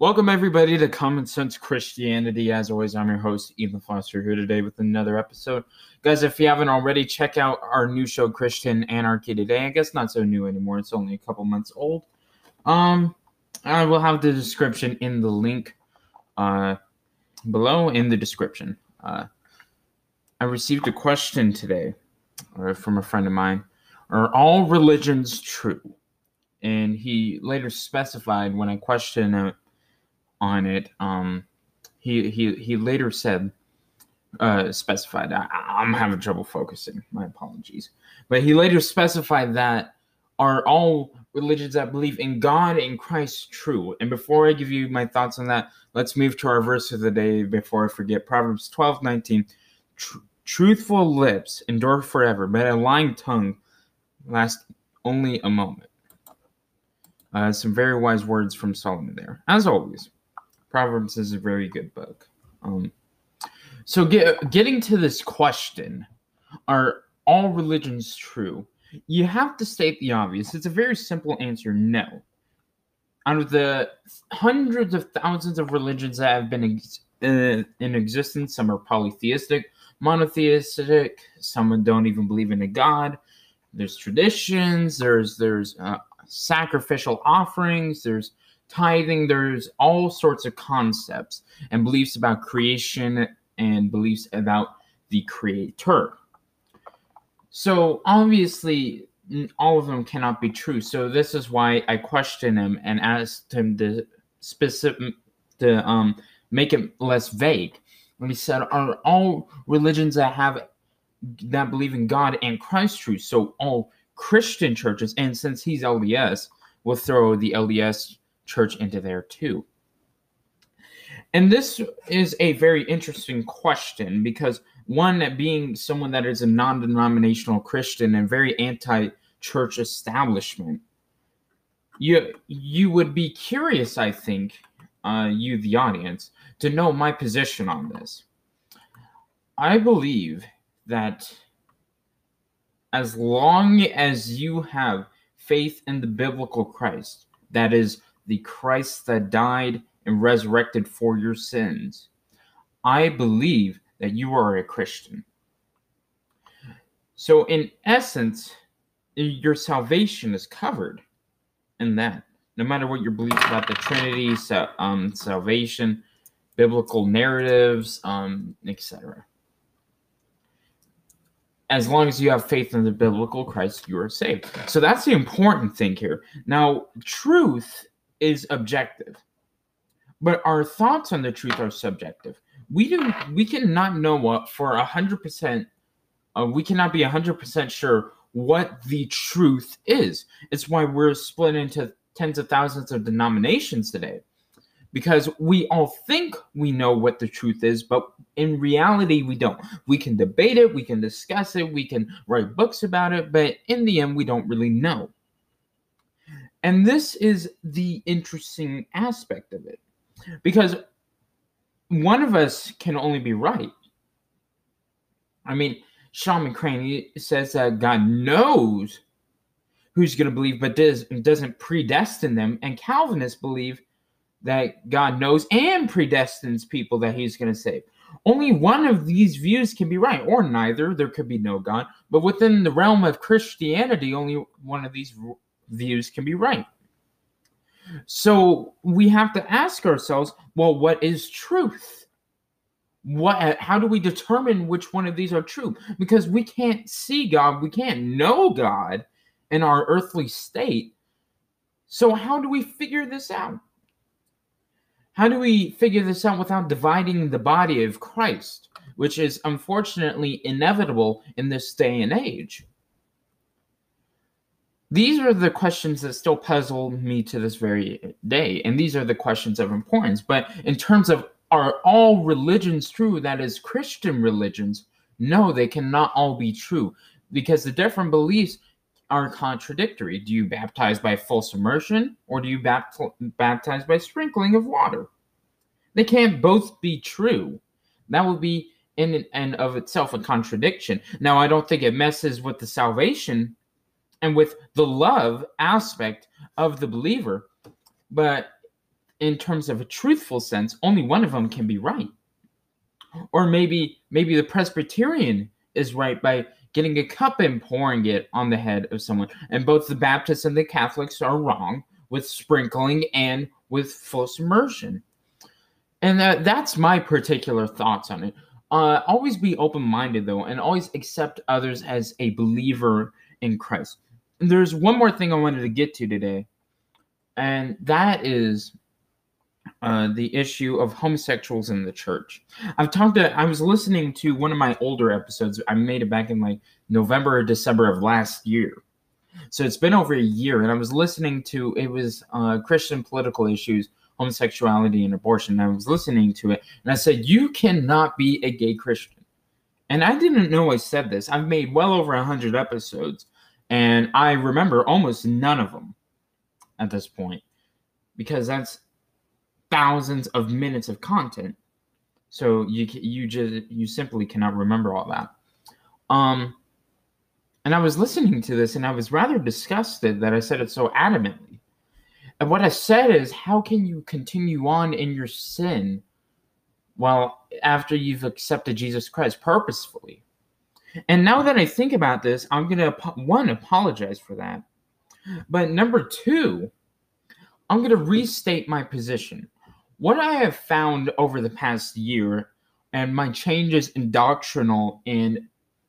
Welcome everybody to Common Sense Christianity. As always, I'm your host, Ethan Foster, here today with another episode. Guys, if you haven't already, check out our new show, Christian Anarchy Today. I guess not so new anymore. It's only a couple months old. Um, I will have the description in the link uh, below in the description. Uh, I received a question today uh, from a friend of mine. Are all religions true? And he later specified when I questioned on it, um, he, he, he later said, uh, specified, I, I'm having trouble focusing, my apologies. But he later specified that are all religions that believe in God and Christ true? And before I give you my thoughts on that, let's move to our verse of the day before I forget. Proverbs 12 19. Truthful lips endure forever, but a lying tongue lasts only a moment. Uh, some very wise words from Solomon there. As always, Proverbs is a very good book. Um, so, get, getting to this question are all religions true? You have to state the obvious. It's a very simple answer no. Out of the hundreds of thousands of religions that have been ex- uh, in existence, some are polytheistic, monotheistic, some don't even believe in a god. There's traditions, there's there's uh, sacrificial offerings, there's tithing, there's all sorts of concepts and beliefs about creation and beliefs about the creator. So obviously, all of them cannot be true. So this is why I questioned him and asked him to specific to um make it less vague. And he said, "Are all religions that have that believe in God and Christ true?" So all Christian churches, and since he's LDS, we'll throw the LDS church into there too. And this is a very interesting question because one being someone that is a non-denominational Christian and very anti-church establishment, you you would be curious, I think, uh, you the audience, to know my position on this. I believe that as long as you have faith in the biblical Christ, that is the Christ that died and resurrected for your sins, I believe that you are a Christian. So, in essence, your salvation is covered in that. No matter what your beliefs about the Trinity, um, salvation, biblical narratives, um, etc as long as you have faith in the biblical Christ, you are saved. So that's the important thing here. Now, truth is objective, but our thoughts on the truth are subjective. We do we cannot know what for a hundred percent. Uh, we cannot be a hundred percent sure what the truth is. It's why we're split into tens of thousands of denominations today because we all think we know what the truth is, but in reality, we don't. We can debate it, we can discuss it, we can write books about it, but in the end, we don't really know. And this is the interesting aspect of it because one of us can only be right. I mean, Sean McCrane says that God knows who's going to believe, but does, doesn't predestine them. And Calvinists believe that God knows and predestines people that he's going to save. Only one of these views can be right, or neither. There could be no God. But within the realm of Christianity, only one of these views can be right. So we have to ask ourselves well, what is truth? What, how do we determine which one of these are true? Because we can't see God, we can't know God in our earthly state. So, how do we figure this out? How do we figure this out without dividing the body of Christ, which is unfortunately inevitable in this day and age? These are the questions that still puzzle me to this very day, and these are the questions of importance. But in terms of are all religions true, that is, Christian religions, no, they cannot all be true because the different beliefs are contradictory. Do you baptize by full submersion or do you bapt- baptize by sprinkling of water? They can't both be true. That would be in and of itself a contradiction. Now, I don't think it messes with the salvation and with the love aspect of the believer, but in terms of a truthful sense, only one of them can be right. Or maybe maybe the Presbyterian is right by getting a cup and pouring it on the head of someone. And both the Baptists and the Catholics are wrong with sprinkling and with full submersion. And that, that's my particular thoughts on it. Uh, always be open minded, though, and always accept others as a believer in Christ. There's one more thing I wanted to get to today, and that is uh, the issue of homosexuals in the church. I've talked to, I was listening to one of my older episodes. I made it back in like November or December of last year. So it's been over a year, and I was listening to it was uh, Christian political issues, homosexuality, and abortion. And I was listening to it, and I said, You cannot be a gay Christian. And I didn't know I said this. I've made well over 100 episodes, and I remember almost none of them at this point because that's thousands of minutes of content. So you you just you simply cannot remember all that. Um, and I was listening to this and I was rather disgusted that I said it so adamantly. And what I said is, how can you continue on in your sin while after you've accepted Jesus Christ purposefully? And now that I think about this, I'm going to, one, apologize for that. But number two, I'm going to restate my position what I have found over the past year and my changes in doctrinal and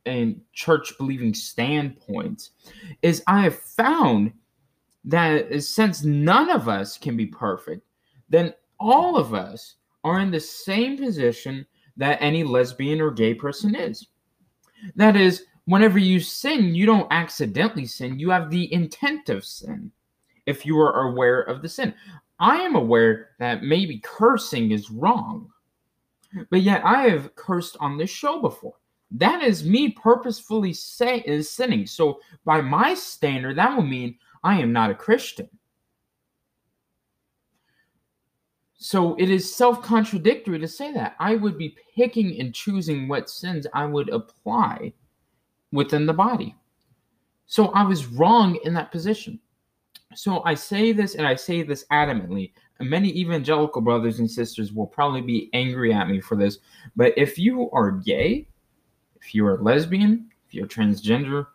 and church believing standpoints is I have found that since none of us can be perfect, then all of us are in the same position that any lesbian or gay person is. That is, whenever you sin, you don't accidentally sin, you have the intent of sin if you are aware of the sin. I am aware that maybe cursing is wrong, but yet I have cursed on this show before. That is me purposefully say is sinning. So by my standard, that will mean I am not a Christian. So it is self contradictory to say that. I would be picking and choosing what sins I would apply within the body. So I was wrong in that position. So I say this and I say this adamantly. Many evangelical brothers and sisters will probably be angry at me for this, but if you are gay, if you are lesbian, if you're transgender,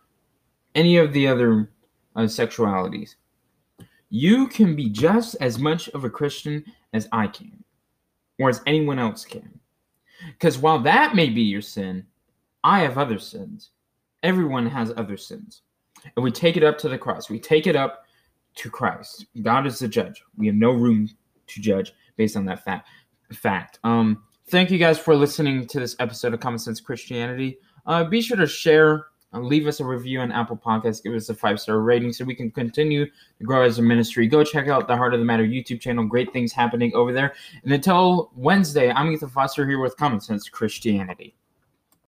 any of the other uh, sexualities, you can be just as much of a Christian as I can, or as anyone else can. Because while that may be your sin, I have other sins. Everyone has other sins. And we take it up to the cross. We take it up to Christ. God is the judge. We have no room to judge based on that fact. Fact. Um, thank you guys for listening to this episode of Common Sense Christianity. Uh, be sure to share, Uh, leave us a review on Apple Podcasts, give us a five star rating so we can continue to grow as a ministry. Go check out the Heart of the Matter YouTube channel. Great things happening over there. And until Wednesday, I'm Ethan Foster here with Common Sense Christianity.